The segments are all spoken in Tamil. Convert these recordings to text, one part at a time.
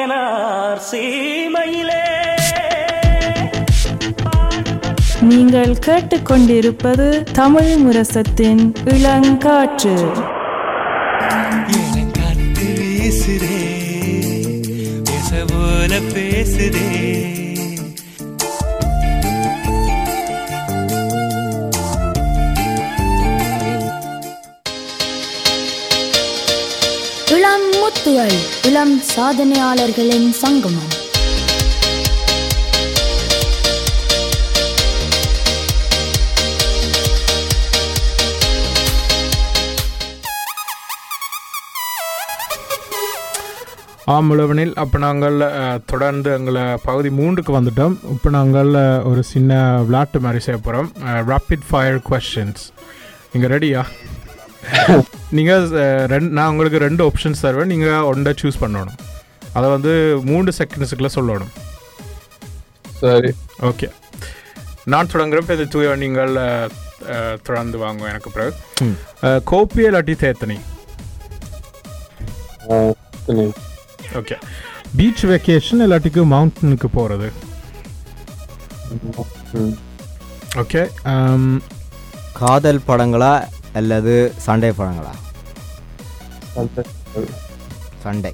தேனார் சீமையிலே. நீங்கள் கேட்டுக்கொண்டிருப்பது தமிழ் முரசத்தின் இளங்காற்று. இளம் சாதனையாளர்களின் சங்கமம். ஆமுழவனில் அப்போ நாங்கள் தொடர்ந்து எங்களை பகுதி மூன்றுக்கு வந்துட்டோம். இப்போ நாங்கள் ஒரு சின்ன விளையாட்டு மாதிரி செய்ய போகிறோம் ராப்பிட் ஃபயர் கொஷின்ஸ் இங்கே ரெடியா நீங்கள் ரெண்டு நான் உங்களுக்கு ரெண்டு ஆப்ஷன்ஸ் தருவேன். நீங்கள் ஒன்றை சூஸ் பண்ணணும். அதை வந்து மூன்று செகண்ட்ஸுக்குள்ளே சொல்லணும். சரி. ஓகே நான் தொடங்குறப்ப இது தூய நீங்கள் தொடர்ந்து வாங்க எனக்கு பிறகு. கோப்பி இல்லாட்டி தேத்தனி. ஓகே பீச் வெக்கேஷன் இல்லாட்டிக்கு மவுண்டனுக்கு போகிறது. ஓகே காதல் படங்களா அல்லது சண்டை படங்களா சண்டை.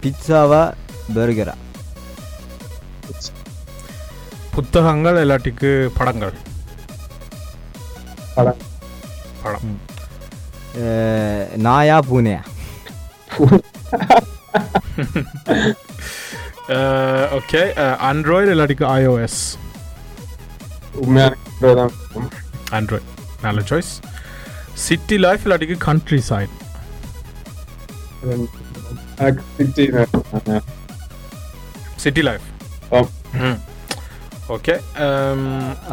பிட்சாவா பர்கரா புத்தகங்கள் இல்லாட்டிக்கு படங்கள்? படம். படம். நாயா பூனையா? ஓகே. ஆண்ட்ராய்டு இல்லாட்டிக்கு iOS? உண்மையான கதை தான். ஆண்ட்ராய்டு நல்ல choice city life இல்லாட்டிக்கு country side city life okay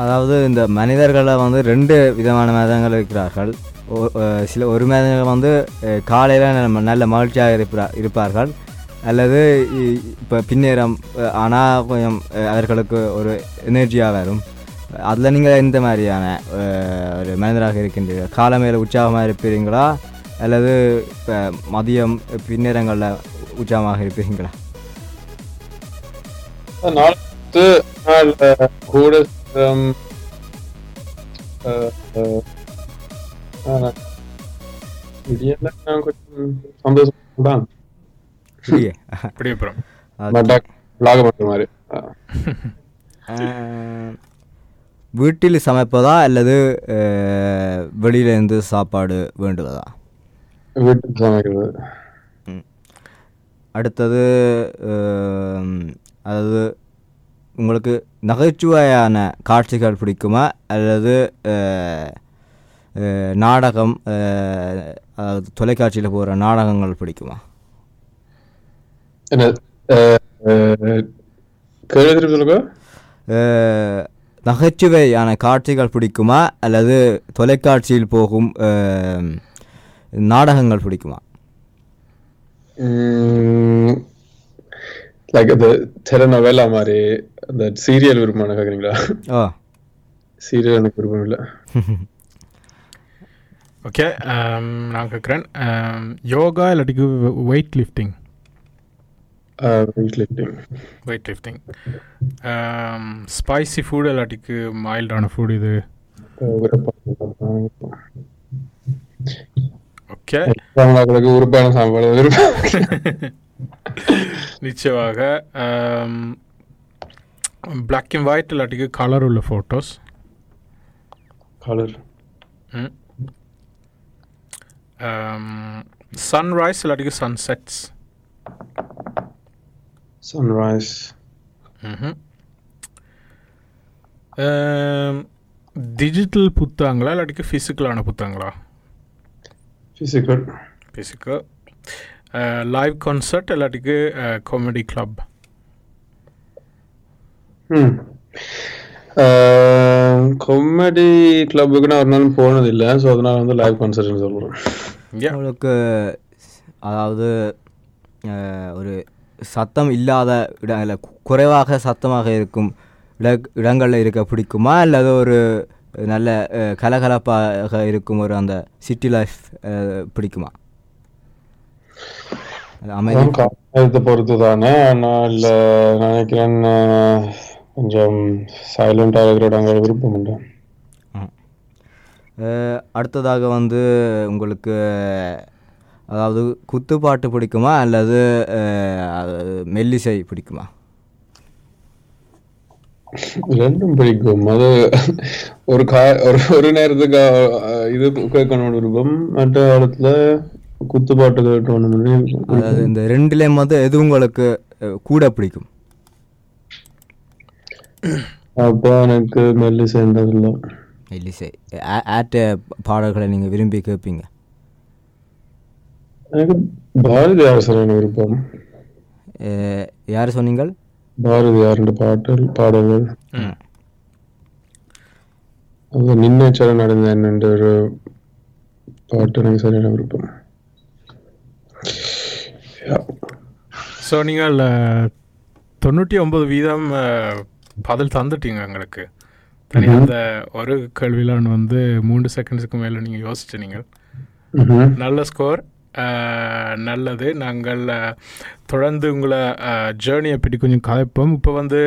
அதாவது இந்த மனிதர்களை வந்து ரெண்டு விதமான மதங்கள் இருக்கிறார்கள். சில ஒரு மனிதர்கள் வந்து காலையில் நல்ல மகிழ்ச்சியாக இருப்பா இருப்பார்கள். அல்லது இப்போ பின்னேறம் ஆனால் கொஞ்சம் அவர்களுக்கு ஒரு எனர்ஜியாக வரும். அதில் நீங்கள் எந்த மாதிரியான ஒரு மனிதராக இருக்கின்றீர்கள்? காலமையில் உற்சாகமாக இருப்பீங்களா அல்லது இப்போ மதியம் பின்னேரங்களில் உற்சாகமாக இருப்பீங்களா நாலு நாள் கூட சந்தோஷம் தான் அப்புறம் மாதிரி வீட்டில் சமைப்பதா அல்லது வெளியிலேருந்து சாப்பாடு வேண்டுவதா? வீட்டுக்கு சமைக்கிறது. அடுத்தது அதாவது உங்களுக்கு நகைச்சுவையான காட்சிகள் பிடிக்குமா? அல்லது நாடகம் அதாவது தொலைக்காட்சியில் போகிற நாடகங்கள் பிடிக்குமா? என்ன கேள்வி நகைச்சுவையான காட்சிகள் பிடிக்குமா? அல்லது தொலைக்காட்சியில் போகும் நாடகங்கள் பிடிக்குமா? லைக் அந்த டெலனோவேலா மாதிரி அந்த சீரியல் விருப்பமான கேட்குறீங்களா ஓ சீரியல் எனக்கு விருப்பம் இல்லை. ஓகே நான் கேட்குறேன் யோகா இல்லாட்டிக்கு வெயிட் லிஃப்டிங் வீட்டில் வெயிட் லிஃப்டிங் ஸ்பைசி ஃபுட் இல்லாட்டிக்கு மைல்டான ஃபுட் இது? ஓகே உறுப்பான சாப்பாடு நிச்சயமாக பிளாக் அண்ட் ஒயிட் இல்லாட்டிக்கு கலர் உள்ள ஃபோட்டோஸ் கலர் சன்ரைஸ் இல்லாட்டிக்கு சன்செட்ஸ் சன்ரைஸ் டிஜிட்டல் புத்தகங்களா இல்லாட்டிக்கு ஃபிசிக்கலான புத்தகங்களா? ஃபிசிக்கல் ஃபிசிக்கல் லைவ் கான்சர்ட் இல்லாட்டிக்கு காமெடி கிளப் ம். காமெடி கிளப்புக்கு நான் ஒரு நாளும் போனதில்லை. ஸோ அதனால வந்து லைவ் கான்சர்ட்னு சொல்கிறேன் உங்களுக்கு அதாவது ஒரு சத்தம் இல்லாத இடங்கள குறைவாக சத்தமாக இருக்கும் இட இடங்களில் இருக்க பிடிக்குமா? அல்லது ஒரு நல்ல கலகலப்பாக இருக்கும் ஒரு அந்த சிட்டி லைஃப் பிடிக்குமா? அமைதி. பொறுத்து தானே ஆனால் நினைக்கிறேன் கொஞ்சம் சைலண்டா இருக்கிறவங்க விருப்பம் உண்டு. அஹ், அடுத்ததாக வந்து உங்களுக்கு அதாவது குத்துப்பாட்டு பிடிக்குமா அல்லது மெல்லிசை பிடிக்குமா? ரெண்டும் பிடிக்கும். அது ஒரு கா ஒரு ஒரு நேரத்துக்கு இது கேட்கணும் விருப்பம் மற்ற இடத்துல குத்துப்பாட்டு கேட்கணும் அதாவது இந்த ரெண்டுலேயும் வந்து எது உங்களுக்கு கூட பிடிக்கும்? அப்போ எனக்கு மெல்லிசை. ஆ- ஆட்ட பாடல்களை நீங்கள் விரும்பி கேட்பீங்க? எனக்கு பாரதியார் விருப்பம் யார் சொன்னீங்கள் பாரதியார் பாட்டு பாடல்கள்? அது நின்னச்சரம் நடந்த ஒரு பாட்டு எனக்கு சரியான விருப்பம். ஸோ நீங்கள் தொண்ணூற்றி ஒன்பது வீதம் பதில் தந்துட்டீங்க எங்களுக்கு. தனி அந்த ஒரு கேள்வியிலான் வந்து மூன்று செகண்ட்ஸுக்கு மேலே நீங்கள் யோசிச்சு நீங்கள். நல்ல ஸ்கோர் நல்லது. நாங்கள் தொடர்ந்து உங்களை ஜேர்னியை பற்றி கொஞ்சம் கதைப்போம் இப்போ வந்து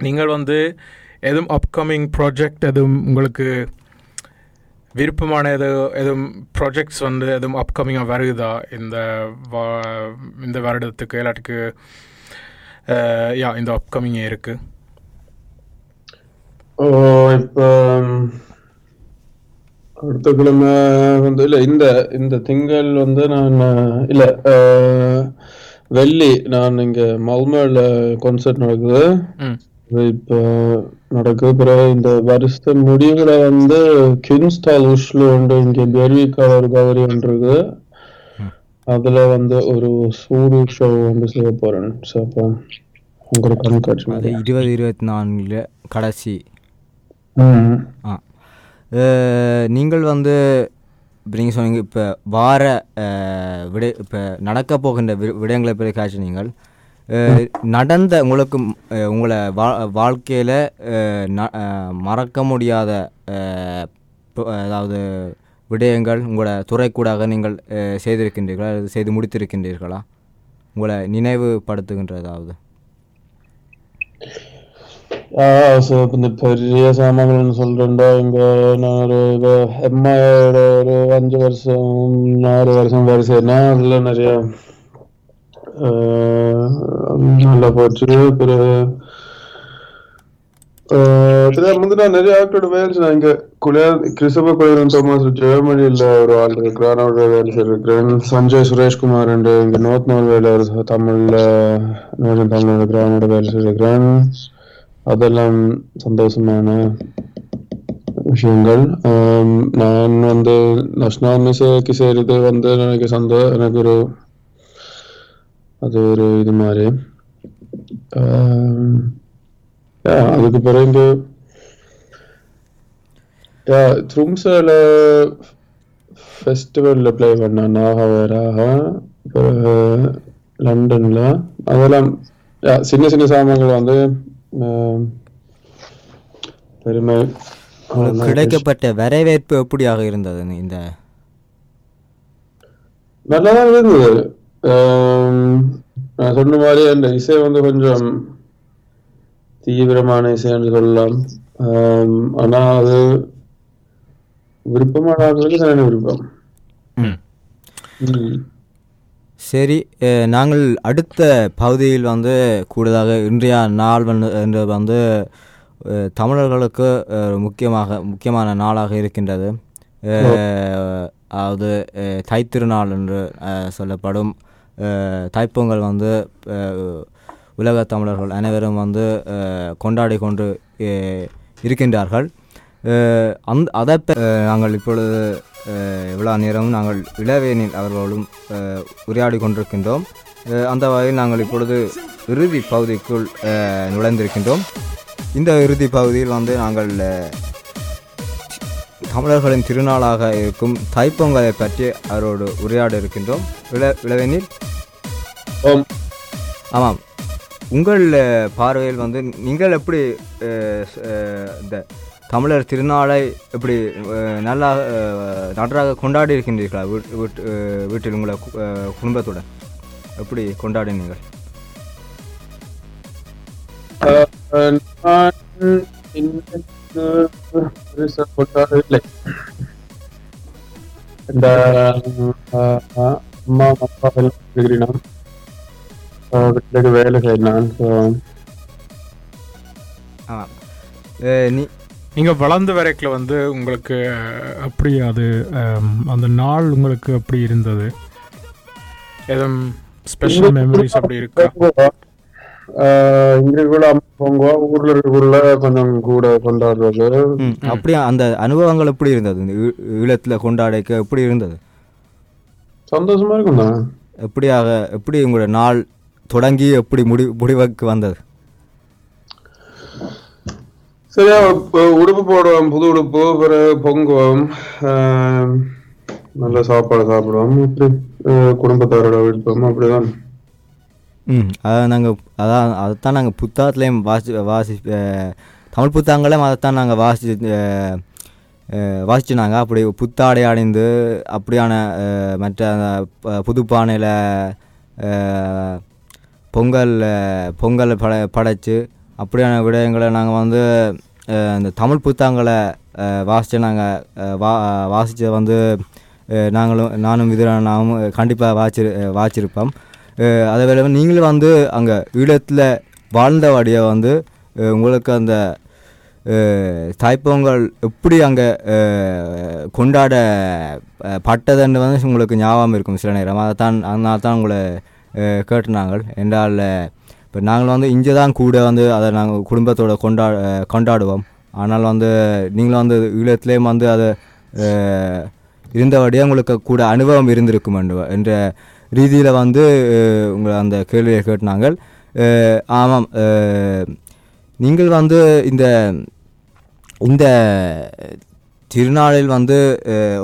நீங்கள் வந்து எதுவும் அப்கமிங் ப்ராஜெக்ட் எதுவும் உங்களுக்கு விருப்பமான எது எதுவும் ப்ராஜெக்ட்ஸ் வந்து எதுவும் அப்கமிங்காக வருகுதா இந்த வா- இந்த வருடத்துக்கு அஹ், யா இந்த அப்கமிங் இருக்கு. ஓ இப்போ அடுத்த கிழமை வந்து இல்ல இந்த இந்த திங்கள் வந்து நான் இல்ல வெள்ளி நான் இங்க மல்மேல கான்சர்ட் நடக்குது. அது இப்போ நடக்குது பிறகு இந்த வருஷ முடிவுல வந்து கின்ஸ்டால் உஷ்ல உண்டு இங்க பெர்விக்கா ஒரு கவரி ஒன்று இருக்குது. அதுல வந்து ஒரு சூடு ஷோ வந்து செய்ய போறேன். ஸோ அப்போ உங்களுக்கு கண்காட்சி. இருபது இருபத்தி நான்கில் கடைசி. ஆ. நீங்கள் வந்து இப்போ நீங்கள் சொன்னீங்க இப்போ வார விட இப்போ நடக்க போகின்ற வி விடயங்களை பற்றி காய்ச்சி நீங்கள் நடந்த உங்களுக்கு உங்களை வா வாழ்க்கையில் மறக்க முடியாத அதாவது விடயங்கள் உங்களோட துறைக்கூடாக நீங்கள் செய்திருக்கின்றீர்களா? அல்லது செய்து முடித்திருக்கின்றீர்களா? உங்களை நினைவுபடுத்துகின்ற ஏதாவது. ஸோ இந்த பெரிய சாமான்கள்னு சொல்றேன்டா இங்க நான் ஒரு எம்ஐயோட ஒரு அஞ்சு வருஷம் ஆறு வருஷம் வேலை செய்யணும் அதுல நிறைய நல்லா போச்சு பிறகு வந்து நான் நிறைய ஆக்டரோட வேலை செய்யறேன் இங்க குளியா கிறிஸ்தவ குளிரன் தோமஸ் ஜெர்மனியில் ஒரு ஆள் இருக்கிறான் அவரோட வேலை செய்யிருக்கிறேன் சஞ்சய் சுரேஷ்குமார் என்று இங்க நோர்த் நோர்வேல ஒரு தமிழ்ல தமிழ் இருக்கிறான் அவனோட வேலை செய்யிருக்கிறேன் அதெல்லாம் சந்தோஷமான விஷயங்கள். நான் வந்து நேஷனல் மிஸ்ஸுக்கு செய்கிறது வந்து எனக்கு சந்தோ எனக்கு ஒரு அது ஒரு இது மாதிரி. அதுக்கு பிறகு யா த்ரும்ஸில் ஃபெஸ்டிவலில் ப்ளே பண்ணேன் நாகவேராக லண்டனில் அதெல்லாம் சின்ன சின்ன சாமான்கள் வந்து பெருமை. கிடைக்கப்பட்ட வரவேற்பு எப்படியாக இருந்தது இந்த நல்லா தான் இருந்தது. நான் சொன்ன மாதிரி அந்த இசை வந்து கொஞ்சம் தீவிரமான இசை என்று சொல்லலாம். ஆனா அது விருப்பமான ஆட்களுக்கு சரியான விருப்பம். சரி நாங்கள் அடுத்த பகுதியில் வந்து கூடுதலாக இன்றைய நாள் வந்து என்று வந்து தமிழர்களுக்கு முக்கியமாக முக்கியமான நாளாக இருக்கின்றது. அதாவது தைத்திருநாள் என்று சொல்லப்படும் தைப்பொங்கல் வந்து உலக தமிழர்கள் அனைவரும் வந்து கொண்டாடி கொண்டு இருக்கின்றார்கள். அந்த அதை நாங்கள் இப்பொழுது இவ்வளோ நேரம் நாங்கள் இளவேனில் அவர்களோடும் உரையாடி கொண்டிருக்கின்றோம். அந்த வகையில் நாங்கள் இப்பொழுது இறுதி பகுதிக்குள் நுழைந்திருக்கின்றோம். இந்த இறுதி பகுதியில் வந்து நாங்கள் தமிழர்களின் திருநாளாக இருக்கும் தைப்பொங்கலை பற்றி அவரோடு உரையாட இருக்கின்றோம். இள இளவேனில்? ஆம். ஆமாம். உங்கள் பார்வையில் வந்து நீங்கள் எப்படி இந்த தமிழர் திருநாளை எப்படி நல்லா அஹ், நன்றாக கொண்டாடி இருக்கின்றீர்களா வீட்டில் உங்களை அஹ், குடும்பத்துடன் எப்படி கொண்டாடினீர்கள் இந்த அம்மா அப்பா எல்லாம் இருக்கிறேன் வீட்டுக்கு வேலை செய்யலாம் ஸோ நீ நீங்கள் வளர்ந்த வரைக்கில் வந்து உங்களுக்கு அஹ், எப்படி அது அந்த நாள் உங்களுக்கு எப்படி இருந்தது? எதுவும் ஸ்பெஷல் மெமரிஸ் அப்படி இருக்கா? இங்களுக்குள்ள அம்மா பொங்குவா ஊர்ல இருக்கக்குள்ள கொஞ்சம் கூட கொண்டாடுறது. அப்படியே? அந்த அனுபவங்கள் எப்படி இருந்தது? ஈழத்துல கொண்டாடிக்க எப்படி இருந்தது? சந்தோஷமா இருக்கும் தான் எப்படியாக எப்படி உங்களோட நாள் தொடங்கி எப்படி முடி முடிவுக்கு வந்தது? சரியா உடுப்பு போடுவோம் புது உடுப்பு பிறகு பொங்குவோம் நல்ல சாப்பாடு சாப்பிடுவோம் இப்படி குடும்பத்தாரோட இருப்போம் அப்படிதான். ம் அதான் நாங்கள் அதான் அதைத்தான் நாங்கள் புத்தகத்துலேயும் வாசி வாசி தமிழ் புத்தகங்களையும் அதைத்தான் நாங்கள் வாசி வாசிச்சு நாங்கள் வாசிச்சுனாங்க. அப்படி புத்தாடை அடைந்து அப்படியான மற்ற அந்த ப- புதுப்பானையில் பொங்கல் பொங்கல் பட படைச்சு அப்படியான விடயங்களை நாங்கள் வந்து இந்த தமிழ் புத்தகங்களை வாசித்து நாங்கள் வா வாசித்து வந்து நாங்களும் நானும் விதிரானாவும் கண்டிப்பாக வாசி வாசிச்சிருப்போம். அதே வேலை நீங்களும் வந்து அங்கே ஈழத்தில் வாழ்ந்தவாடியை வந்து உங்களுக்கு அந்த தாய்ப்பொங்கல் எப்படி அங்கே கொண்டாட பட்டதுன்னு வந்து உங்களுக்கு ஞாபகம் இருக்கும் சில நேரம். அதை தான் அதனால தான் உங்களை கேட்டுனாங்கள் என்றால் இப்போ நாங்கள் வந்து இங்கே தான் கூட வந்து அதை நாங்கள் குடும்பத்தோட கொண்டா கொண்டாடுவோம். ஆனால் வந்து நீங்களும் வந்து ஈழத்துலேயும் வந்து அதை இருந்தபடியே உங்களுக்கு கூட அனுபவம் இருந்திருக்கும் என்று- என்ற ரீதியில் வந்து உங்களை அந்த கேள்வியை கேட்டினாங்கள் ஆமாம் நீங்கள் வந்து இந்த இந்த திருநாளில் வந்து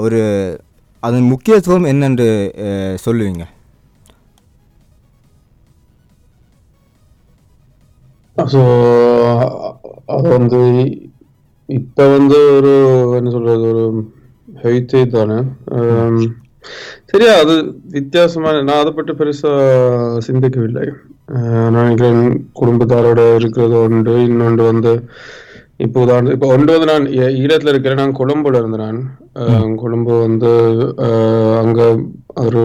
ஒரு அதன் முக்கியத்துவம் என்னென்று சொல்லுவீங்க? ஸோ அது வந்து இப்ப வந்து ஒரு என்ன சொல்றது ஒரு ஹெய்த்தே தானே. சரியா அது வித்தியாசமான நான் அதை பற்றி பெருசா சிந்திக்கவில்லை. நான் நினைக்கிறேன் குடும்பத்தாரோட இருக்கிறது ஒன்று இன்னொன்று வந்து இப்போ உதாரணம் இப்போ ஒன்று வந்து நான் ஈழத்துல இருக்கிறேன் நான் கொழும்புல இருந்தேன். நான் கொழும்பு வந்து அங்க ஒரு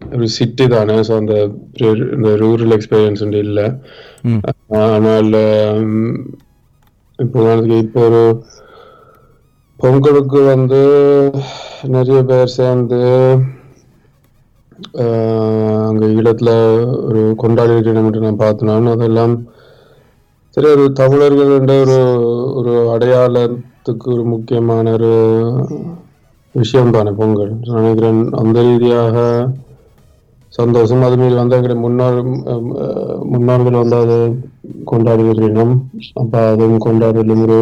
ஒரு சிட்டி தானே ஸோ அந்த இந்த ரூரல் எக்ஸ்பீரியன்ஸ் இல்லை. ஆனால் இப்போ இப்போ ஒரு பொங்கலுக்கு வந்து நிறைய பேர் சேர்ந்து ஆஹ், அங்க ஈழத்துல ஒரு கொண்டாடி இருக்கிறேன் நான் பார்த்தேன் அதெல்லாம் சரி ஒரு தமிழர்கள் என்ற ஒரு ஒரு அடையாளத்துக்கு ஒரு முக்கியமான ஒரு விஷயம் தானே பொங்கல். நினைக்கிறேன் அந்த ரீதியாக சந்தோஷம். அது மீறி வந்து எங்களுடைய முன்னோர் முன்னோர்கள் வந்து அதை கொண்டாடி இருக்கிறோம் அப்ப அதுவும் கொண்டாடுறதுல ஒரு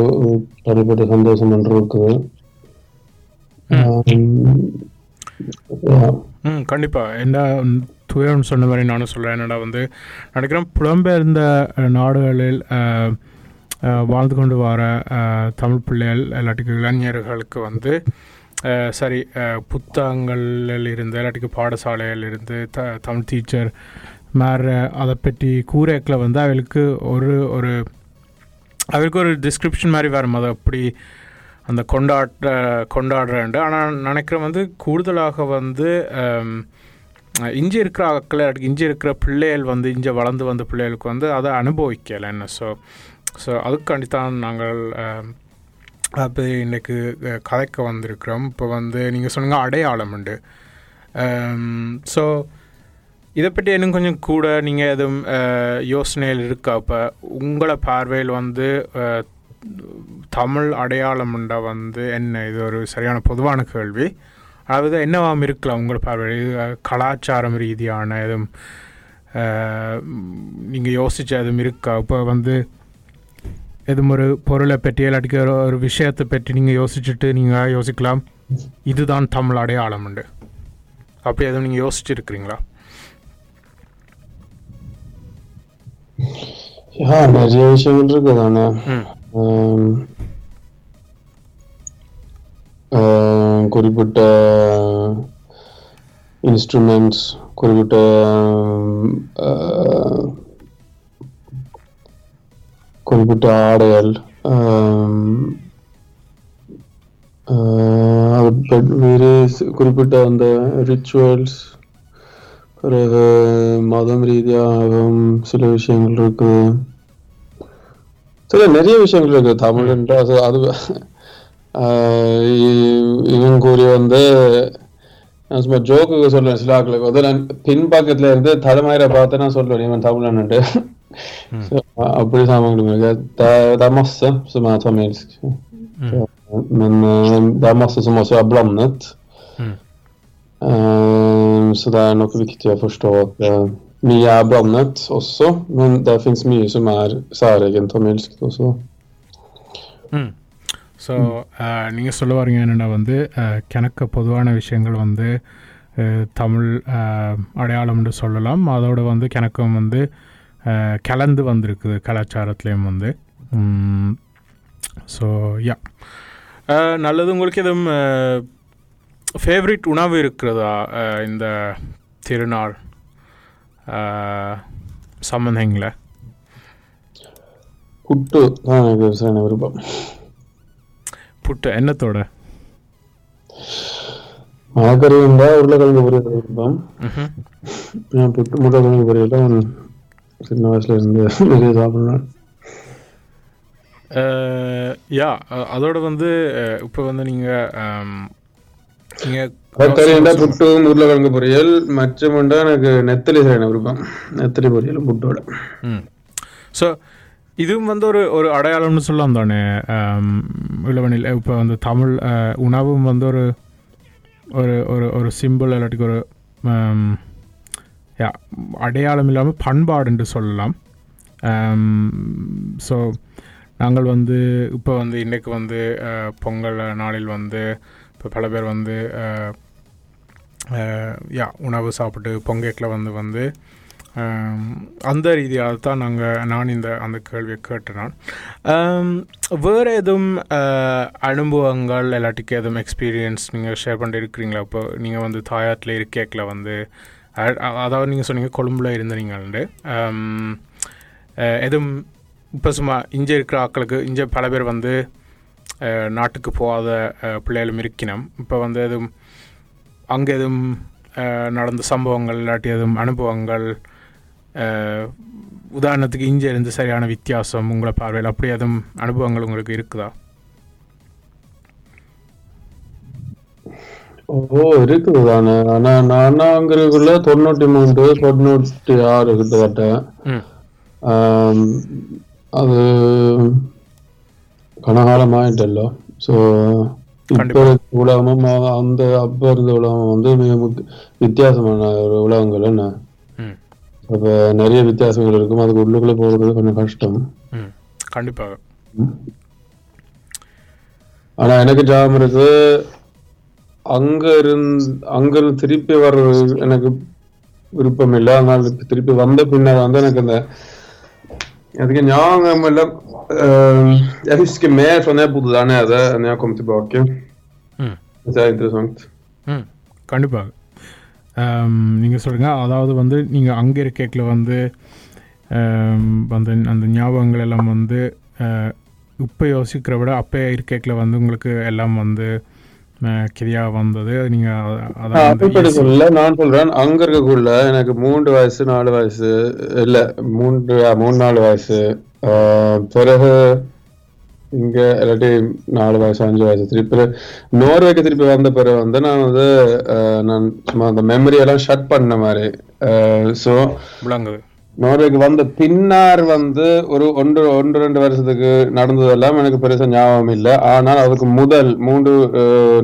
தனிப்பட்ட சந்தோஷம் ஒன்று இருக்குது. ம். கண்டிப்பாக என்ன துயரம் சொன்ன மாதிரி நானும் சொல்கிறேன் என்னடா வந்து நினைக்கிறேன் புலம்பெயர்ந்த நாடுகளில் வாழ்ந்து கொண்டு வர தமிழ் பிள்ளைகள் இல்லாட்டிக்கு இளைஞர்களுக்கு வந்து சரி புத்தகங்களில் இருந்து இல்லாட்டிக்கு பாடசாலையில் இருந்து த தமிழ் டீச்சர் மேற அதை பற்றி கூறேக்கில் வந்து அவளுக்கு ஒரு ஒரு அவளுக்கு ஒரு டிஸ்கிரிப்ஷன் மாதிரி வரும் அதை அப்படி அந்த கொண்டாட்ட கொண்டாடுறேன்ட்டு. ஆனால் நினைக்கிறேன் வந்து கூடுதலாக வந்து இஞ்சி இருக்கிற ஆக்கள் இஞ்சி இருக்கிற பிள்ளைகள் வந்து இஞ்சி வளர்ந்து வந்த பிள்ளைகளுக்கு வந்து அதை அனுபவிக்கலை என்ன. ஸோ ஸோ அதுக்காண்டி தான் நாங்கள் அப்போ இன்றைக்கு கதைக்க வந்திருக்கிறோம். இப்போ வந்து நீங்கள் சொன்னீங்க அடையாளம் உண்டு. ஸோ இதை பற்றி இன்னும் கொஞ்சம் கூட நீங்கள் எதுவும் யோசனையில் இருக்கா? இப்போ உங்களை பார்வையில் வந்து தமிழ் அடையாளம் உண்டா வந்து என்ன? இது ஒரு சரியான பொதுவான கேள்வி. அதாவது என்னவாம் இருக்கலாம் உங்களை பார்வையில்? இது கலாச்சாரம் ரீதியான எதுவும் நீங்கள் யோசிச்ச எதுவும் இருக்கா? இப்போ வந்து எதுவும் ஒரு பொருளை பற்றி இல்லாட்டிக்கு ஒரு ஒரு விஷயத்தை பற்றி நீங்கள் யோசிச்சுட்டு நீங்கள் யோசிக்கலாம். இதுதான் தமிழ் அடையாளம் உண்டு. அப்படி எதுவும் நீங்கள் யோசிச்சிருக்கிறீங்களா? நிறைய விஷயங்கள் இருக்கு தானே. குறிப்பிட்ட இன்ஸ்ட்ருமெண்ட்ஸ் குறிப்பிட்ட குறிப்பிட்ட ஆடைகள் வேறு குறிப்பிட்ட அந்த ரிச்சுவல்ஸ் பிறகு மதம் ரீதியாகவும் சில விஷயங்கள் இருக்கு. சில நிறைய விஷயங்கள் இருக்கு. தமிழ் என்ற அது இவன் கூறி வந்து நான் சும்மா ஜோக்குக்கு சொல்றேன் சிலாக்களுக்கு. வந்து நான் பின்பக்கத்துல இருந்து தலைமையில பார்த்து நான் சொல்றேன் இவன் தமிழன்ட்டு Så, அப்படி sammanhang det, er- det er masse som er tamilsk. Så, Men eh, det er masse som også er blandet. Mm. Eh, Så det er nok viktig å forstå at eh, mye er blandet også, men det finnes mye som er særegent tamilsk også. ம் ஸோ நீங்கள் சொல்ல வரீங்க என்னென்னா வந்து அஹ், கணக்க பொதுவான விஷயங்கள் வந்து அஹ், தமிழ் அஹ், அடையாளம்னு சொல்லலாம் அதோட வந்து கணக்கம் வந்து அஹ், கலந்து வந்திருக்குது கலாச்சாரத்துலேயும் வந்து. ஸோ யா நல்லது. உங்களுக்கு எதுவும் ஃபேவரட் உணவு இருக்கிறதா? இந்த திருநாள் சம்பந்தங்கள புட்டு. தான் எனக்கு சரியான விருப்பம் புட்டு. எண்ணத்தோட மரக்கறி இருந்தால் உருளைக்கிழங்கு பொரியல் விருப்பம் புட்டு. உருளைக்கிழங்கு பொரியல் சின்ன வயசுல இருந்து நிறைய சாப்பிடுவேன் யா அதோட வந்து இப்போ வந்து நீங்கள் நீங்கள் இருந்தால் புட்டும் உருளைக்கிழங்கு பொரியல் மச்சமுண்டா எனக்கு நெத்தலி சரியான விருப்பம் நெத்தலி பொரியல் புட்டோட ம் ஸோ இதுவும் வந்து ஒரு ஒரு அடையாளம்னு சொல்லலாம் தானே இளவனில் இப்போ வந்து தமிழ் அஹ், உணவும் வந்து ஒரு ஒரு ஒரு ஒரு சிம்பிள் இல்லாட்டிக்கு ஒரு யா அடையாளம் இல்லாமல் பண்பாடுன்னு சொல்லலாம். ஸோ நாங்கள் வந்து இப்போ வந்து இன்றைக்கு வந்து பொங்கல் நாளில் வந்து இப்போ பல பேர் வந்து யா உணவு சாப்பிட்டு பொங்கேட்டில் வந்து வந்து அந்த ரீதியாக தான் நாங்கள் நான் இந்த அந்த கேள்வியை கேட்டேன் வேறு எதுவும் அனுபவங்கள் எல்லாத்துக்கும் எதுவும் எக்ஸ்பீரியன்ஸ் நீங்கள் ஷேர் பண்ணிட்டு இருக்கிறீங்களா இப்போ நீங்கள் வந்து தாயாட்டில் இருக்கேக்கில் வந்து அதாவது நீங்கள் சொன்னீங்க கொழும்புல இருந்தீங்கள்ண்டு எதுவும் இப்போ சும்மா இங்கே இருக்கிற ஆக்களுக்கு இங்கே பல பேர் வந்து நாட்டுக்கு போகாத பிள்ளைகளும் இருக்கணும். இப்போ வந்து எதுவும் அங்கே எதுவும் நடந்த சம்பவங்கள் இல்லாட்டி எதுவும் அனுபவங்கள் உதாரணத்துக்கு இங்கே இருந்து சரியான வித்தியாசம் உங்களை பார்வையில் அப்படி எதுவும் அனுபவங்கள் உங்களுக்கு இருக்குதா? ஓ இருக்குது தானே ஆனா நான் அங்கிறதுக்குள்ள தொண்ணூற்றி மூன்று தொண்ணூற்றி ஆறு கிட்டத்தட்ட அது கனகாலம் ஆயிட்டല്ലോ ஸோ இப்போ உலகமும் அந்த அப்போ இருந்த உலகம் வந்து மிக முக்கிய வித்தியாசமான ஒரு உலகங்கள் என்ன? அப்போ நிறைய வித்தியாசங்கள் இருக்கும். அதுக்கு உள்ளுக்குள்ளே போகிறது கொஞ்சம் கஷ்டம். கண்டிப்பாக. ஆனா எனக்கு ஜாபம் இருக்கு அங்க இருந்து அங்க இருந்து திருப்பி வர்றது எனக்கு விருப்பம் இல்லை. அதனால திருப்பி வந்த பின்னர் வந்து எனக்கு அந்த அதுக்கு ஞாபகம் இல்லை. jag husker mer från när jag bodde jag kom tillbaka. ம். Det கண்டிப்பாக நீங்கள் சொல்லுங்கள் அதாவது வந்து நீங்கள் அங்கே இருக்கேக்கில் வந்து அந்த அந்த ஞாபகங்கள் எல்லாம் வந்து இப்போ யோசிக்கிற விட அப்போ இருக்கேக்கில் வந்து உங்களுக்கு எல்லாம் வந்து கிரியா வந்தது. நீங்கள் அதை வந்து அப்படி சொல்ல நான் சொல்றேன். அங்க இருக்கக்குள்ள எனக்கு மூன்று வயசு நாலு வயசு இல்ல மூன்று மூணு நாலு வயசு. பிறகு இங்க இல்லாட்டி நாலு வயசு அஞ்சு வயசு திருப்பி நோர்வேக்கு திருப்பி வந்த பிறகு வந்து நான் வந்து நான் சும்மா அந்த மெமரி எல்லாம் ஷட் பண்ண மாதிரி ஸோ விளங்குது. நோர்வேக்கு வந்த பின்னார் வந்து ஒரு ஒன்று ஒன்று ரெண்டு வருஷத்துக்கு நடந்ததெல்லாம் எனக்கு பெருசா ஞாபகம் இல்லை. ஆனால் அதுக்கு முதல் மூன்று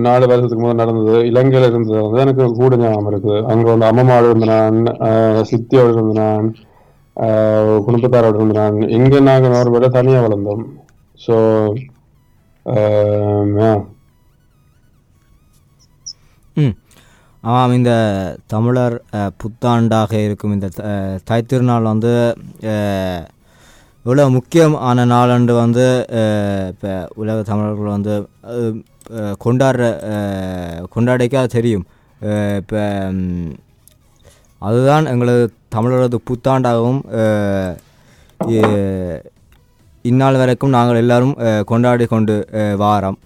நாலு வருஷத்துக்கு முதல் நடந்தது. இலங்கையில இருந்தது வந்து எனக்கு கூட ஞாபகம் இருக்குது அங்க வந்து அம்மாவோட இருந்த நான் அஹ், சித்தியோட இருந்த நான் குடும்பத்தாரோட இருந்த நான். இங்க நாங்க நோர்வேல தனியா வளர்ந்தோம். ஸோ ஆமாம் இந்த தமிழர் புத்தாண்டாக இருக்கும் இந்த த- திருநாள் தைத்திருநாள் வந்து இவ்வளோ முக்கியமான நாளன்று வந்து இப்போ உலக தமிழர்கள் வந்து கொண்டாடுற அஹ், கொண்டாடிக்கா தெரியும். இப்போ அதுதான் எங்களது தமிழரது புத்தாண்டாகவும் இந்நாள் வரைக்கும் நாங்கள் எல்லோரும் கொண்டாடி கொண்டு வாரம்.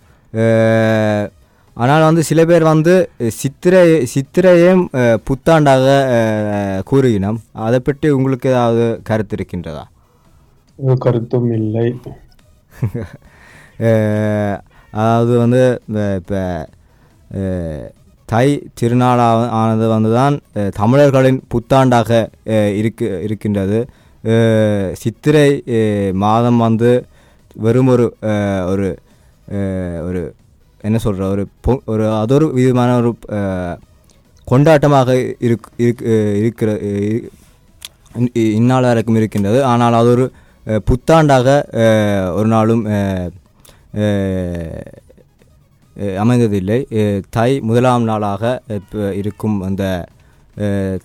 ஆனால் வந்து சில பேர் வந்து சித்திரை சித்திரையும் புத்தாண்டாக கூறுகினோம் அதை பற்றி உங்களுக்கு ஏதாவது கருத்து இருக்கின்றதா? கருத்தும் இல்லை. அதாவது வந்து இப்போ தை திருநாளா ஆனது வந்து தான் தமிழர்களின் புத்தாண்டாக இருக்கு இருக்கின்றது. சித்திரை மாதம் வந்து வெறும் ஒரு ஒரு ஒரு என்ன சொல்கிற ஒரு பொ ஒரு அது ஒரு விதமான ஒரு கொண்டாட்டமாக இருக் இருக் இருக்கிற இந்நாள் வரைக்கும் இருக்கின்றது. ஆனால் அது ஒரு புத்தாண்டாக ஒரு நாளும் அமைந்ததில்லை. தை முதலாம் நாளாக இப்போ இருக்கும் அந்த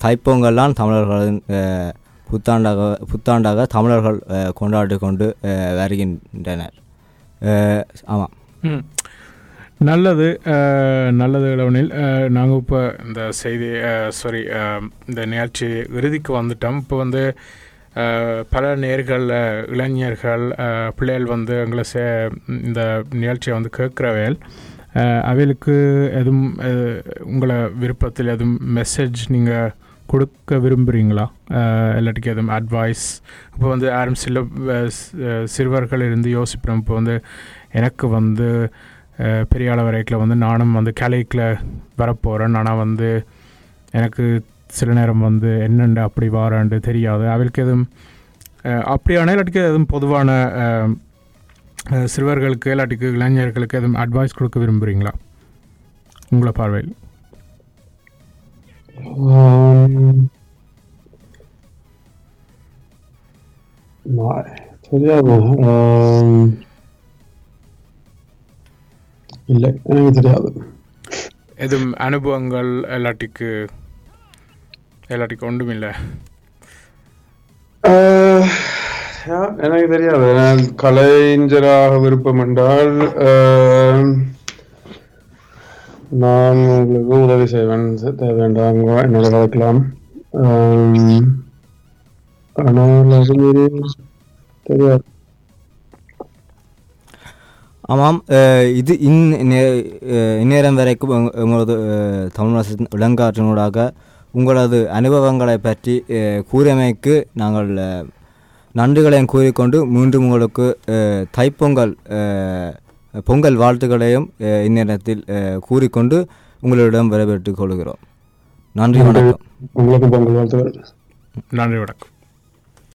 தைப்பொங்கல்லாம் தமிழர்களின் புத்தாண்டாக புத்தாண்டாக தமிழர்கள் கொண்டாடி கொண்டு வருகின்றனர். ஆமாம். நல்லது நல்லது இளவனில் நாங்கள் இப்போ இந்த செய்தி சாரி இந்த நிகழ்ச்சி இறுதிக்கு வந்துட்டோம். இப்போ வந்து பல நேர்கள் இளைஞர்கள் பிள்ளைகள் வந்து எங்களை சே இந்த நிகழ்ச்சியை வந்து கேட்குறவையல் அவைகளுக்கு எதுவும் உங்களை விருப்பத்தில் எதுவும் மெசேஜ் நீங்கள் கொடுக்க விரும்புகிறீங்களா இல்லாட்டிக்கு எதுவும் அட்வைஸ் இப்போ வந்து யாரும் சில சிறுவர்கள் இருந்து யோசிப்போம். இப்போ வந்து எனக்கு வந்து பெரிய அளவரைக்கில் வந்து நானும் வந்து கேலிக்கில் வரப்போகிறேன் ஆனால் வந்து எனக்கு சில நேரம் வந்து என்னென்று அப்படி வாராண்டு தெரியாது. அவளுக்கு எதுவும் அப்படியான இல்லாட்டிக்கு எதுவும் பொதுவான சிறுவர்களுக்கு இல்லாட்டிக்கு இளைஞர்களுக்கு எதுவும் அட்வைஸ் கொடுக்க விரும்புகிறீங்களா உங்களை பார்வையில். தெரியாது. இல்லை எனக்கு தெரியாது. எதுவும் அனுபவங்கள் இல்லாட்டிக்கு இல்லாட்டிக்கு ஒன்றும் இல்லை. எனக்கு தெரியாது. நான் கலைஞராக விருப்பம் என்றால் நான் உங்களுக்கு உதவி செய்வேன் தேவையாண்டாங்க என்னோட கலக்கலாம். ஆம், ஆனால் அது தெரியாது. ஆமாம் இது இன் நே- அஹ், இந்நேரம் வரைக்கும் உங்க- உங்களது அஹ், தமிழ் அரசின் விளங்காற்றினூடாக உங்களது அனுபவங்களை பற்றி கூறியமைக்கு நாங்கள் நன்றிகளையும் கூறிக்கொண்டு மீண்டும் உங்களுக்கு தைப்பொங்கல் பொங்கல் வாழ்த்துக்களையும் இந்நேரத்தில் கூறிக்கொண்டு உங்களிடம் வரவேற்றுக் கொள்கிறோம். நன்றி வணக்கம். உங்களுக்கு பொங்கல் வாழ்த்துக்கள். நன்றி வணக்கம்.